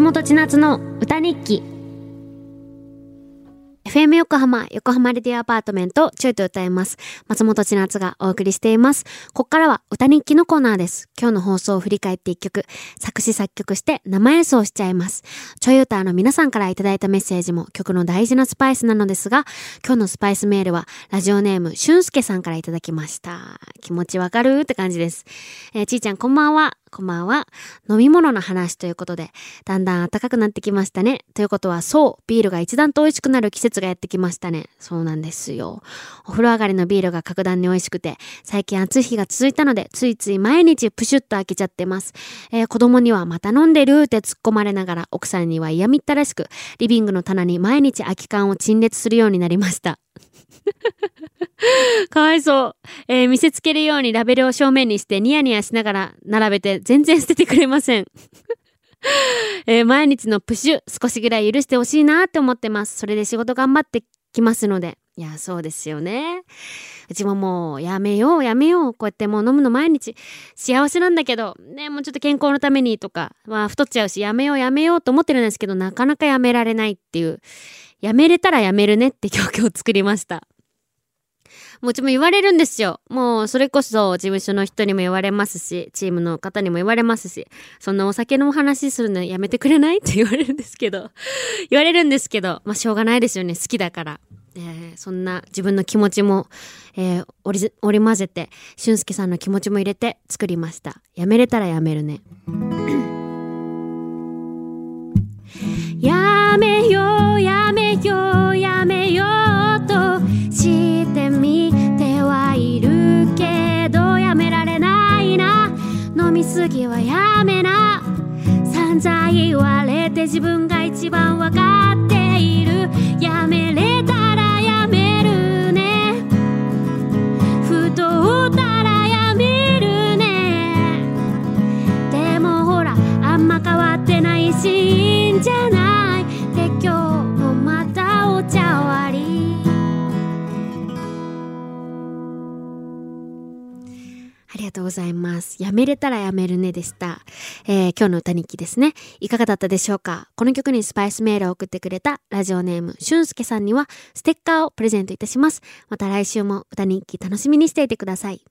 千夏の歌日記 FM 横浜、横浜レディアアパートメント、ちょいと歌います。松本千夏がお送りしています。ここからは歌日記のコーナーです。今日の放送を振り返って一曲、作詞作曲して生演奏しちゃいます。ちょい歌の皆さんからいただいたメッセージも曲の大事なスパイスなのですが、今日のスパイスメールは、ラジオネーム、俊介さんからいただきました。気持ちわかる？って感じです。えーちーちゃんこんばんは。こんばんは。飲み物の話ということで、だんだん暖かくなってきましたね。ということは、そう、ビールが一段と美味しくなる季節がやってきましたね。そうなんですよ。お風呂上がりのビールが格段に美味しくて、最近暑い日が続いたので、ついつい毎日プシュッと開けちゃってます。えー子供にはまた飲んでるって突っ込まれながら、奥さんには嫌みったらしく、リビングの棚に毎日空き缶を陳列するようになりました。かわいそう。えー見せつけるようにラベルを正面にしてニヤニヤしながら並べて全然捨ててくれません。えー毎日のプッシュ少しぐらい許してほしいなって思ってます。それで仕事頑張ってきますので。いや、そうですよね。うちももうやめようやめよう。こうやってもう飲むの毎日幸せなんだけど、ね、もうちょっと健康のためにとか、まあ太っちゃうしやめようやめようと思ってるんですけど、なかなかやめられないっていう。やめれたらやめるねって曲を作りました。もううちも言われるんですよ。もうそれこそ事務所の人にも言われますし、チームの方にも言われますし、そんなお酒のお話するのやめてくれないって言われるんですけど、言われるんですけど、まあしょうがないですよね。好きだから。えーそんな自分の気持ちも、えー織織り交ぜて、俊介さんの気持ちも入れて作りました。やめれたらやめるね。次はやめな。散々言われて自分が一番わかってがとうございます。やめれたらやめるねでした。えー今日の歌日記ですね。いかがだったでしょうか？この曲にスパイスメールを送ってくれたラジオネーム、しゅんすけさんにはステッカーをプレゼントいたします。また来週も歌日記楽しみにしていてください。